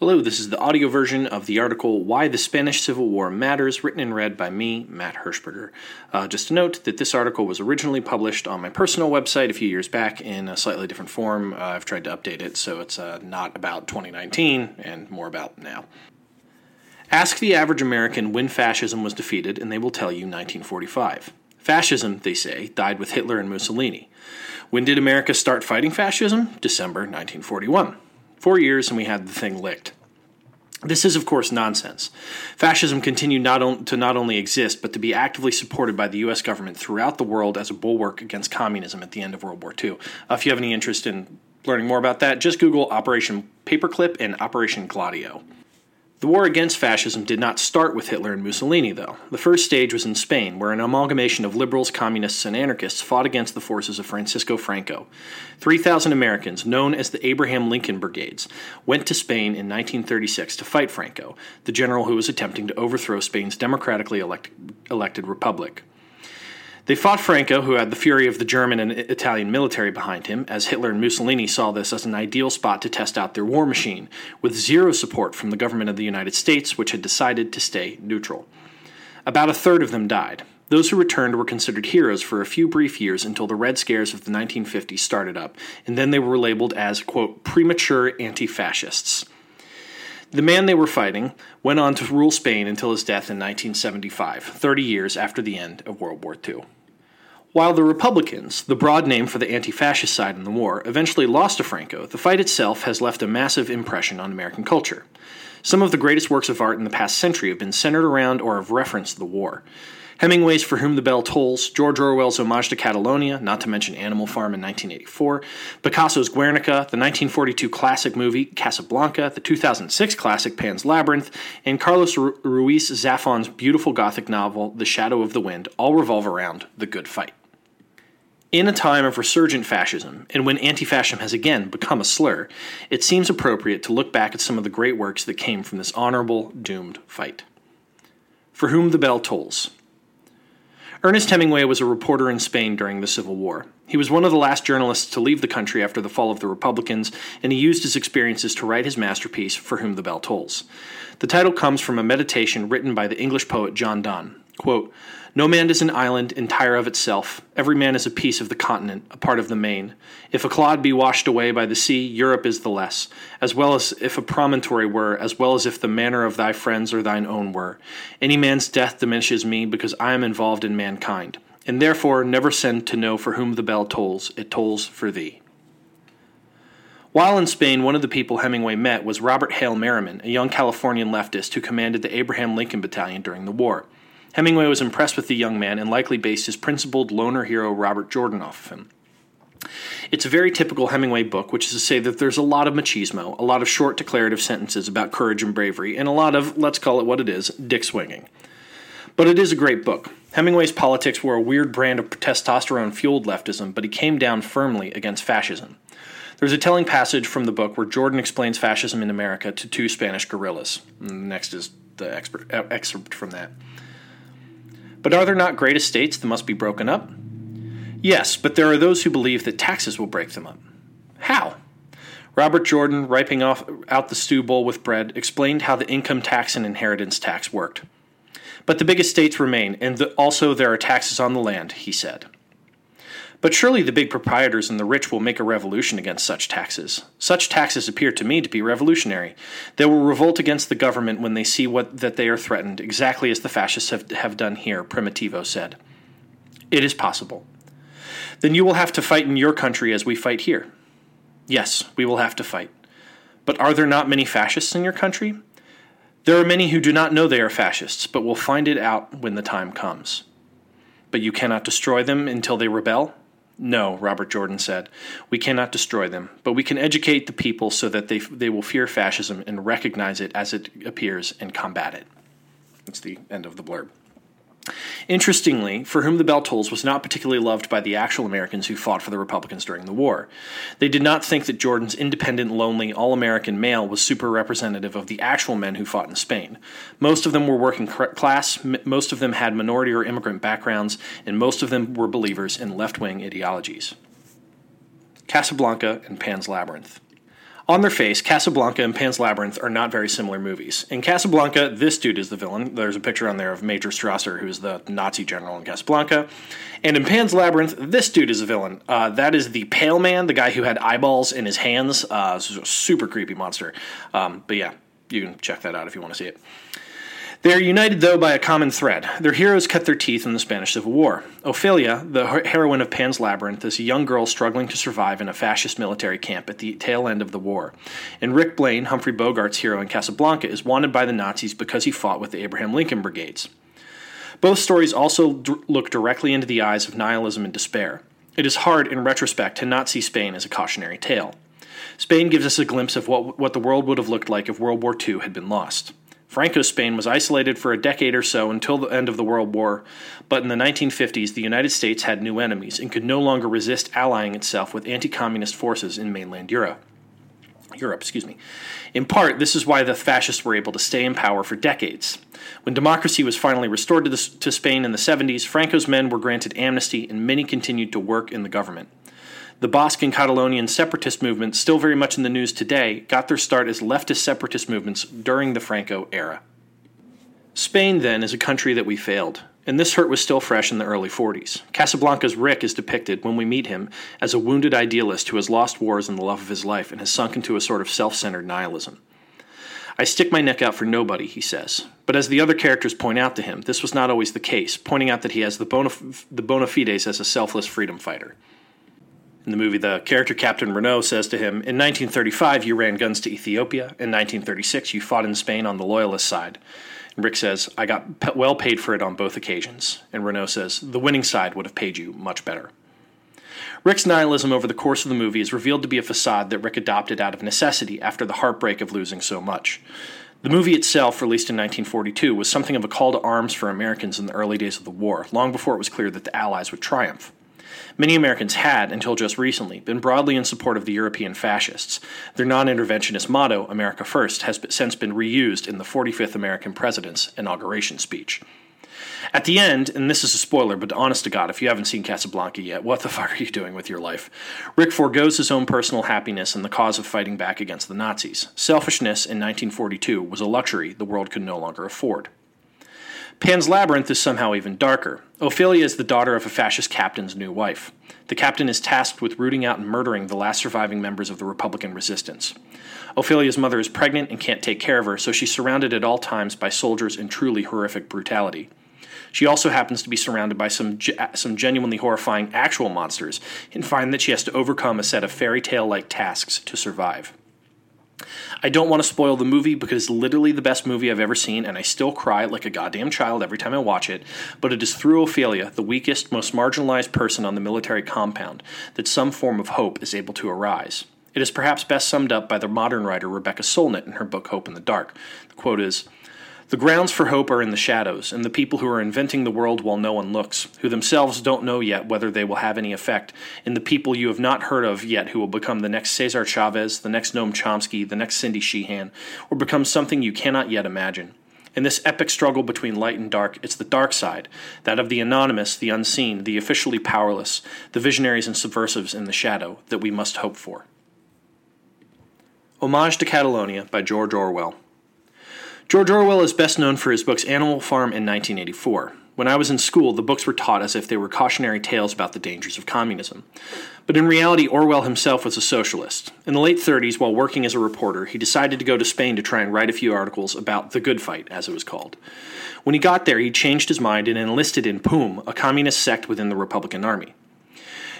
Hello, this is the audio version of the article Why the Spanish Civil War Matters, written and read by me, Matt Hirschberger. Uh, just to note that this article was originally published on my personal website a few years back in a slightly different form. Uh, I've tried to update it so it's uh, not about 2019 and more about now. Ask the average American when fascism was defeated, and they will tell you 1945. Fascism, they say, died with Hitler and Mussolini. When did America start fighting fascism? December 1941. Four years and we had the thing licked. This is, of course, nonsense. Fascism continued not on, to not only exist, but to be actively supported by the U.S. government throughout the world as a bulwark against communism at the end of World War II. Uh, if you have any interest in learning more about that, just Google Operation Paperclip and Operation Gladio. The war against fascism did not start with Hitler and Mussolini, though. The first stage was in Spain, where an amalgamation of liberals, communists, and anarchists fought against the forces of Francisco Franco. 3,000 Americans, known as the Abraham Lincoln Brigades, went to Spain in 1936 to fight Franco, the general who was attempting to overthrow Spain's democratically elect- elected republic. They fought Franco, who had the fury of the German and Italian military behind him, as Hitler and Mussolini saw this as an ideal spot to test out their war machine, with zero support from the government of the United States, which had decided to stay neutral. About a third of them died. Those who returned were considered heroes for a few brief years until the Red Scares of the 1950s started up, and then they were labeled as, quote, premature anti fascists. The man they were fighting went on to rule Spain until his death in 1975, 30 years after the end of World War II. While the Republicans, the broad name for the anti fascist side in the war, eventually lost to Franco, the fight itself has left a massive impression on American culture. Some of the greatest works of art in the past century have been centered around or have referenced the war. Hemingway's For Whom the Bell Tolls, George Orwell's Homage to Catalonia, not to mention Animal Farm in 1984, Picasso's Guernica, the 1942 classic movie Casablanca, the 2006 classic Pan's Labyrinth, and Carlos Ruiz Zafon's beautiful Gothic novel The Shadow of the Wind all revolve around the good fight. In a time of resurgent fascism, and when anti fascism has again become a slur, it seems appropriate to look back at some of the great works that came from this honorable, doomed fight. For Whom the Bell Tolls, Ernest Hemingway was a reporter in Spain during the Civil War. He was one of the last journalists to leave the country after the fall of the Republicans, and he used his experiences to write his masterpiece, For Whom the Bell Tolls. The title comes from a meditation written by the English poet John Donne. Quote, no man is an island entire of itself. Every man is a piece of the continent, a part of the main. If a clod be washed away by the sea, Europe is the less, as well as if a promontory were, as well as if the manor of thy friends or thine own were. Any man's death diminishes me, because I am involved in mankind. And therefore never send to know for whom the bell tolls, it tolls for thee. While in Spain, one of the people Hemingway met was Robert Hale Merriman, a young Californian leftist who commanded the Abraham Lincoln Battalion during the war. Hemingway was impressed with the young man and likely based his principled loner hero Robert Jordan off of him. It's a very typical Hemingway book, which is to say that there's a lot of machismo, a lot of short declarative sentences about courage and bravery, and a lot of, let's call it what it is, dick swinging. But it is a great book. Hemingway's politics were a weird brand of testosterone fueled leftism, but he came down firmly against fascism. There's a telling passage from the book where Jordan explains fascism in America to two Spanish guerrillas. Next is the excerpt from that. But are there not great estates that must be broken up? Yes, but there are those who believe that taxes will break them up. How? Robert Jordan, wiping off, out the stew bowl with bread, explained how the income tax and inheritance tax worked. But the big estates remain, and the, also there are taxes on the land, he said. But surely the big proprietors and the rich will make a revolution against such taxes. Such taxes appear to me to be revolutionary. They will revolt against the government when they see what, that they are threatened, exactly as the fascists have, have done here, Primitivo said. It is possible. Then you will have to fight in your country as we fight here. Yes, we will have to fight. But are there not many fascists in your country? There are many who do not know they are fascists, but will find it out when the time comes. But you cannot destroy them until they rebel? No, Robert Jordan said. We cannot destroy them, but we can educate the people so that they, they will fear fascism and recognize it as it appears and combat it. That's the end of the blurb. Interestingly, For Whom the Bell Tolls was not particularly loved by the actual Americans who fought for the Republicans during the war. They did not think that Jordan's independent, lonely, all American male was super representative of the actual men who fought in Spain. Most of them were working class, most of them had minority or immigrant backgrounds, and most of them were believers in left wing ideologies. Casablanca and Pan's Labyrinth. On their face, Casablanca and Pan's Labyrinth are not very similar movies. In Casablanca, this dude is the villain. There's a picture on there of Major Strasser, who's the Nazi general in Casablanca. And in Pan's Labyrinth, this dude is a villain. Uh, that is the Pale Man, the guy who had eyeballs in his hands. Uh, super creepy monster. Um, but yeah, you can check that out if you want to see it. They are united, though, by a common thread. Their heroes cut their teeth in the Spanish Civil War. Ophelia, the heroine of Pan's Labyrinth, is a young girl struggling to survive in a fascist military camp at the tail end of the war. And Rick Blaine, Humphrey Bogart's hero in Casablanca, is wanted by the Nazis because he fought with the Abraham Lincoln Brigades. Both stories also d- look directly into the eyes of nihilism and despair. It is hard, in retrospect, to not see Spain as a cautionary tale. Spain gives us a glimpse of what, what the world would have looked like if World War II had been lost. Franco's Spain was isolated for a decade or so until the end of the World War, but in the 1950s, the United States had new enemies and could no longer resist allying itself with anti communist forces in mainland Europe. Europe, excuse me. In part, this is why the fascists were able to stay in power for decades. When democracy was finally restored to, the, to Spain in the 70s, Franco's men were granted amnesty and many continued to work in the government. The Basque and Catalonian separatist movements, still very much in the news today, got their start as leftist separatist movements during the Franco era. Spain, then, is a country that we failed, and this hurt was still fresh in the early 40s. Casablanca's Rick is depicted, when we meet him, as a wounded idealist who has lost wars and the love of his life and has sunk into a sort of self centered nihilism. I stick my neck out for nobody, he says. But as the other characters point out to him, this was not always the case, pointing out that he has the bona, the bona fides as a selfless freedom fighter. In the movie, the character Captain Renault says to him, In 1935, you ran guns to Ethiopia. In 1936, you fought in Spain on the Loyalist side. And Rick says, I got p- well paid for it on both occasions. And Renault says, The winning side would have paid you much better. Rick's nihilism over the course of the movie is revealed to be a facade that Rick adopted out of necessity after the heartbreak of losing so much. The movie itself, released in 1942, was something of a call to arms for Americans in the early days of the war, long before it was clear that the Allies would triumph. Many Americans had, until just recently, been broadly in support of the European fascists. Their non interventionist motto, America First, has since been reused in the 45th American president's inauguration speech. At the end, and this is a spoiler, but honest to God, if you haven't seen Casablanca yet, what the fuck are you doing with your life? Rick foregoes his own personal happiness in the cause of fighting back against the Nazis. Selfishness in 1942 was a luxury the world could no longer afford. Pan's Labyrinth is somehow even darker. Ophelia is the daughter of a fascist captain's new wife. The captain is tasked with rooting out and murdering the last surviving members of the Republican resistance. Ophelia's mother is pregnant and can't take care of her, so she's surrounded at all times by soldiers in truly horrific brutality. She also happens to be surrounded by some ge- some genuinely horrifying actual monsters and find that she has to overcome a set of fairy tale like tasks to survive. I don't want to spoil the movie because it's literally the best movie I've ever seen, and I still cry like a goddamn child every time I watch it. But it is through Ophelia, the weakest, most marginalized person on the military compound, that some form of hope is able to arise. It is perhaps best summed up by the modern writer Rebecca Solnit in her book Hope in the Dark. The quote is the grounds for hope are in the shadows, and the people who are inventing the world while no one looks, who themselves don't know yet whether they will have any effect, in the people you have not heard of yet who will become the next Cesar Chavez, the next Noam Chomsky, the next Cindy Sheehan, or become something you cannot yet imagine. In this epic struggle between light and dark, it's the dark side, that of the anonymous, the unseen, the officially powerless, the visionaries and subversives in the shadow, that we must hope for. Homage to Catalonia by George Orwell. George Orwell is best known for his books Animal Farm and 1984. When I was in school, the books were taught as if they were cautionary tales about the dangers of communism. But in reality, Orwell himself was a socialist. In the late 30s, while working as a reporter, he decided to go to Spain to try and write a few articles about the good fight, as it was called. When he got there, he changed his mind and enlisted in POUM, a communist sect within the Republican Army.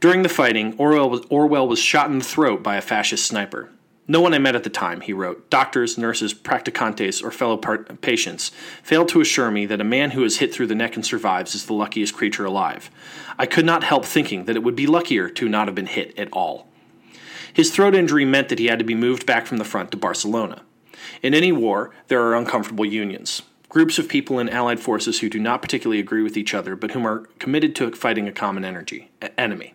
During the fighting, Orwell was, Orwell was shot in the throat by a fascist sniper. No one I met at the time, he wrote, doctors, nurses, practicantes, or fellow part- patients, failed to assure me that a man who is hit through the neck and survives is the luckiest creature alive. I could not help thinking that it would be luckier to not have been hit at all. His throat injury meant that he had to be moved back from the front to Barcelona. In any war, there are uncomfortable unions. Groups of people in allied forces who do not particularly agree with each other, but whom are committed to fighting a common energy, enemy.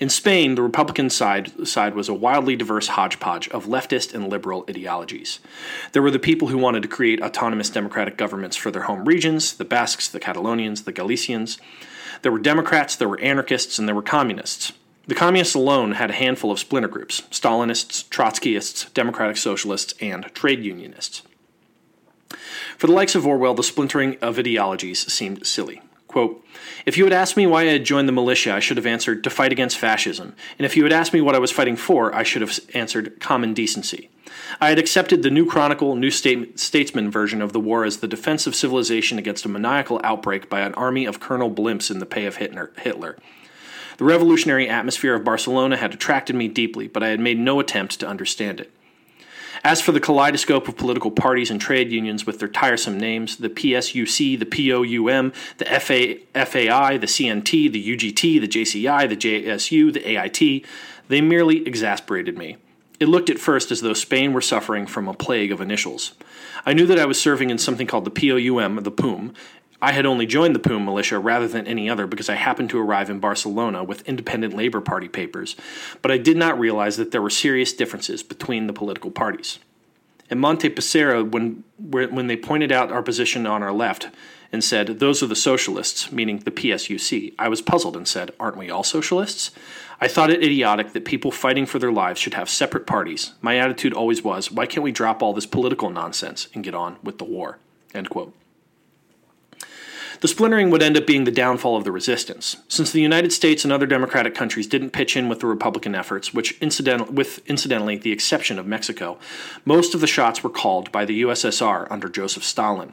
In Spain, the Republican side, side was a wildly diverse hodgepodge of leftist and liberal ideologies. There were the people who wanted to create autonomous democratic governments for their home regions the Basques, the Catalonians, the Galicians. There were Democrats, there were anarchists, and there were communists. The communists alone had a handful of splinter groups Stalinists, Trotskyists, Democratic Socialists, and trade unionists. For the likes of Orwell, the splintering of ideologies seemed silly. Quote, if you had asked me why I had joined the militia, I should have answered to fight against fascism. And if you had asked me what I was fighting for, I should have answered common decency. I had accepted the News Chronicle, New Statesman version of the war as the defense of civilization against a maniacal outbreak by an army of Colonel Blimps in the pay of Hitler. The revolutionary atmosphere of Barcelona had attracted me deeply, but I had made no attempt to understand it. As for the kaleidoscope of political parties and trade unions with their tiresome names, the PSUC, the POUM, the FA, FAI, the CNT, the UGT, the JCI, the JSU, the AIT, they merely exasperated me. It looked at first as though Spain were suffering from a plague of initials. I knew that I was serving in something called the POUM, the POUM, I had only joined the POUM militia rather than any other because I happened to arrive in Barcelona with independent Labour Party papers, but I did not realize that there were serious differences between the political parties. In Monte Pissarra, when, when they pointed out our position on our left and said, Those are the socialists, meaning the PSUC, I was puzzled and said, Aren't we all socialists? I thought it idiotic that people fighting for their lives should have separate parties. My attitude always was, Why can't we drop all this political nonsense and get on with the war? End quote. The splintering would end up being the downfall of the resistance, since the United States and other democratic countries didn't pitch in with the Republican efforts, which incident- with incidentally the exception of Mexico, most of the shots were called by the USSR under Joseph Stalin.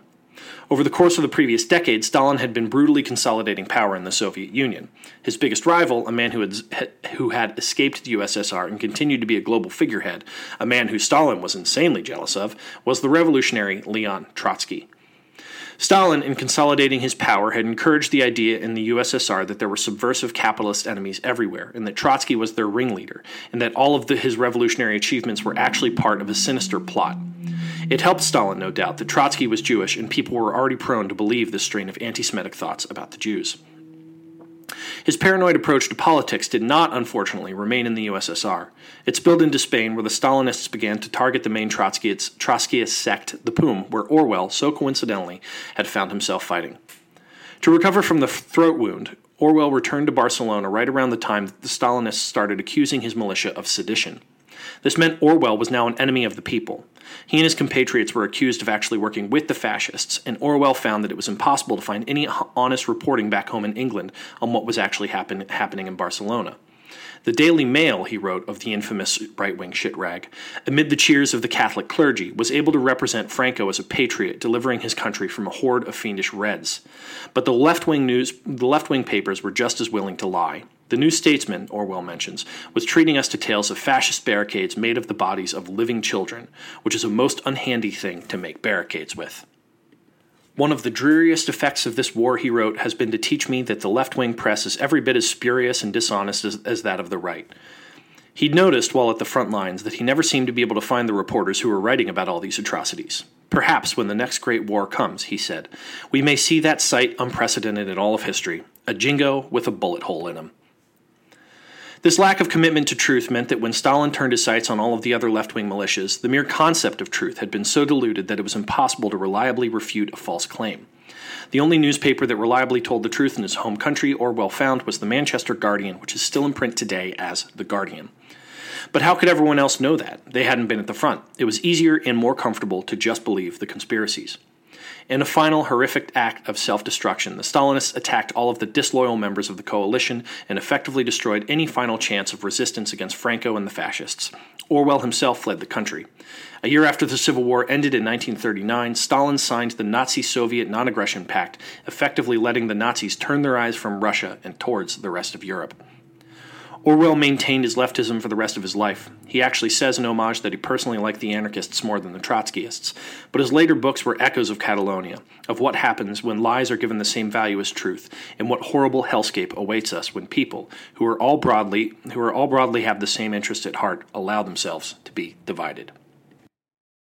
Over the course of the previous decade, Stalin had been brutally consolidating power in the Soviet Union. His biggest rival, a man who had, who had escaped the USSR and continued to be a global figurehead, a man who Stalin was insanely jealous of, was the revolutionary Leon Trotsky. Stalin, in consolidating his power, had encouraged the idea in the USSR that there were subversive capitalist enemies everywhere, and that Trotsky was their ringleader, and that all of the, his revolutionary achievements were actually part of a sinister plot. It helped Stalin, no doubt, that Trotsky was Jewish, and people were already prone to believe this strain of anti Semitic thoughts about the Jews. His paranoid approach to politics did not, unfortunately, remain in the USSR. It spilled into Spain, where the Stalinists began to target the main Trotskyist, Trotskyist sect, the POUM, where Orwell, so coincidentally, had found himself fighting. To recover from the throat wound, Orwell returned to Barcelona right around the time that the Stalinists started accusing his militia of sedition. This meant Orwell was now an enemy of the people. He and his compatriots were accused of actually working with the fascists, and Orwell found that it was impossible to find any honest reporting back home in England on what was actually happen- happening in Barcelona. The Daily Mail, he wrote of the infamous right wing shitrag, amid the cheers of the Catholic clergy, was able to represent Franco as a patriot delivering his country from a horde of fiendish Reds. But the left wing news, the left wing papers were just as willing to lie. The New Statesman, Orwell mentions, was treating us to tales of fascist barricades made of the bodies of living children, which is a most unhandy thing to make barricades with. One of the dreariest effects of this war, he wrote, has been to teach me that the left wing press is every bit as spurious and dishonest as, as that of the right. He'd noticed while at the front lines that he never seemed to be able to find the reporters who were writing about all these atrocities. Perhaps when the next great war comes, he said, we may see that sight unprecedented in all of history a jingo with a bullet hole in him. This lack of commitment to truth meant that when Stalin turned his sights on all of the other left wing militias, the mere concept of truth had been so diluted that it was impossible to reliably refute a false claim. The only newspaper that reliably told the truth in his home country, Orwell found, was the Manchester Guardian, which is still in print today as The Guardian. But how could everyone else know that? They hadn't been at the front. It was easier and more comfortable to just believe the conspiracies. In a final horrific act of self destruction, the Stalinists attacked all of the disloyal members of the coalition and effectively destroyed any final chance of resistance against Franco and the fascists. Orwell himself fled the country. A year after the Civil War ended in 1939, Stalin signed the Nazi Soviet Non Aggression Pact, effectively letting the Nazis turn their eyes from Russia and towards the rest of Europe. Orwell maintained his leftism for the rest of his life. He actually says in homage that he personally liked the anarchists more than the Trotskyists, but his later books were echoes of Catalonia, of what happens when lies are given the same value as truth, and what horrible hellscape awaits us when people, who are all broadly who are all broadly have the same interest at heart, allow themselves to be divided.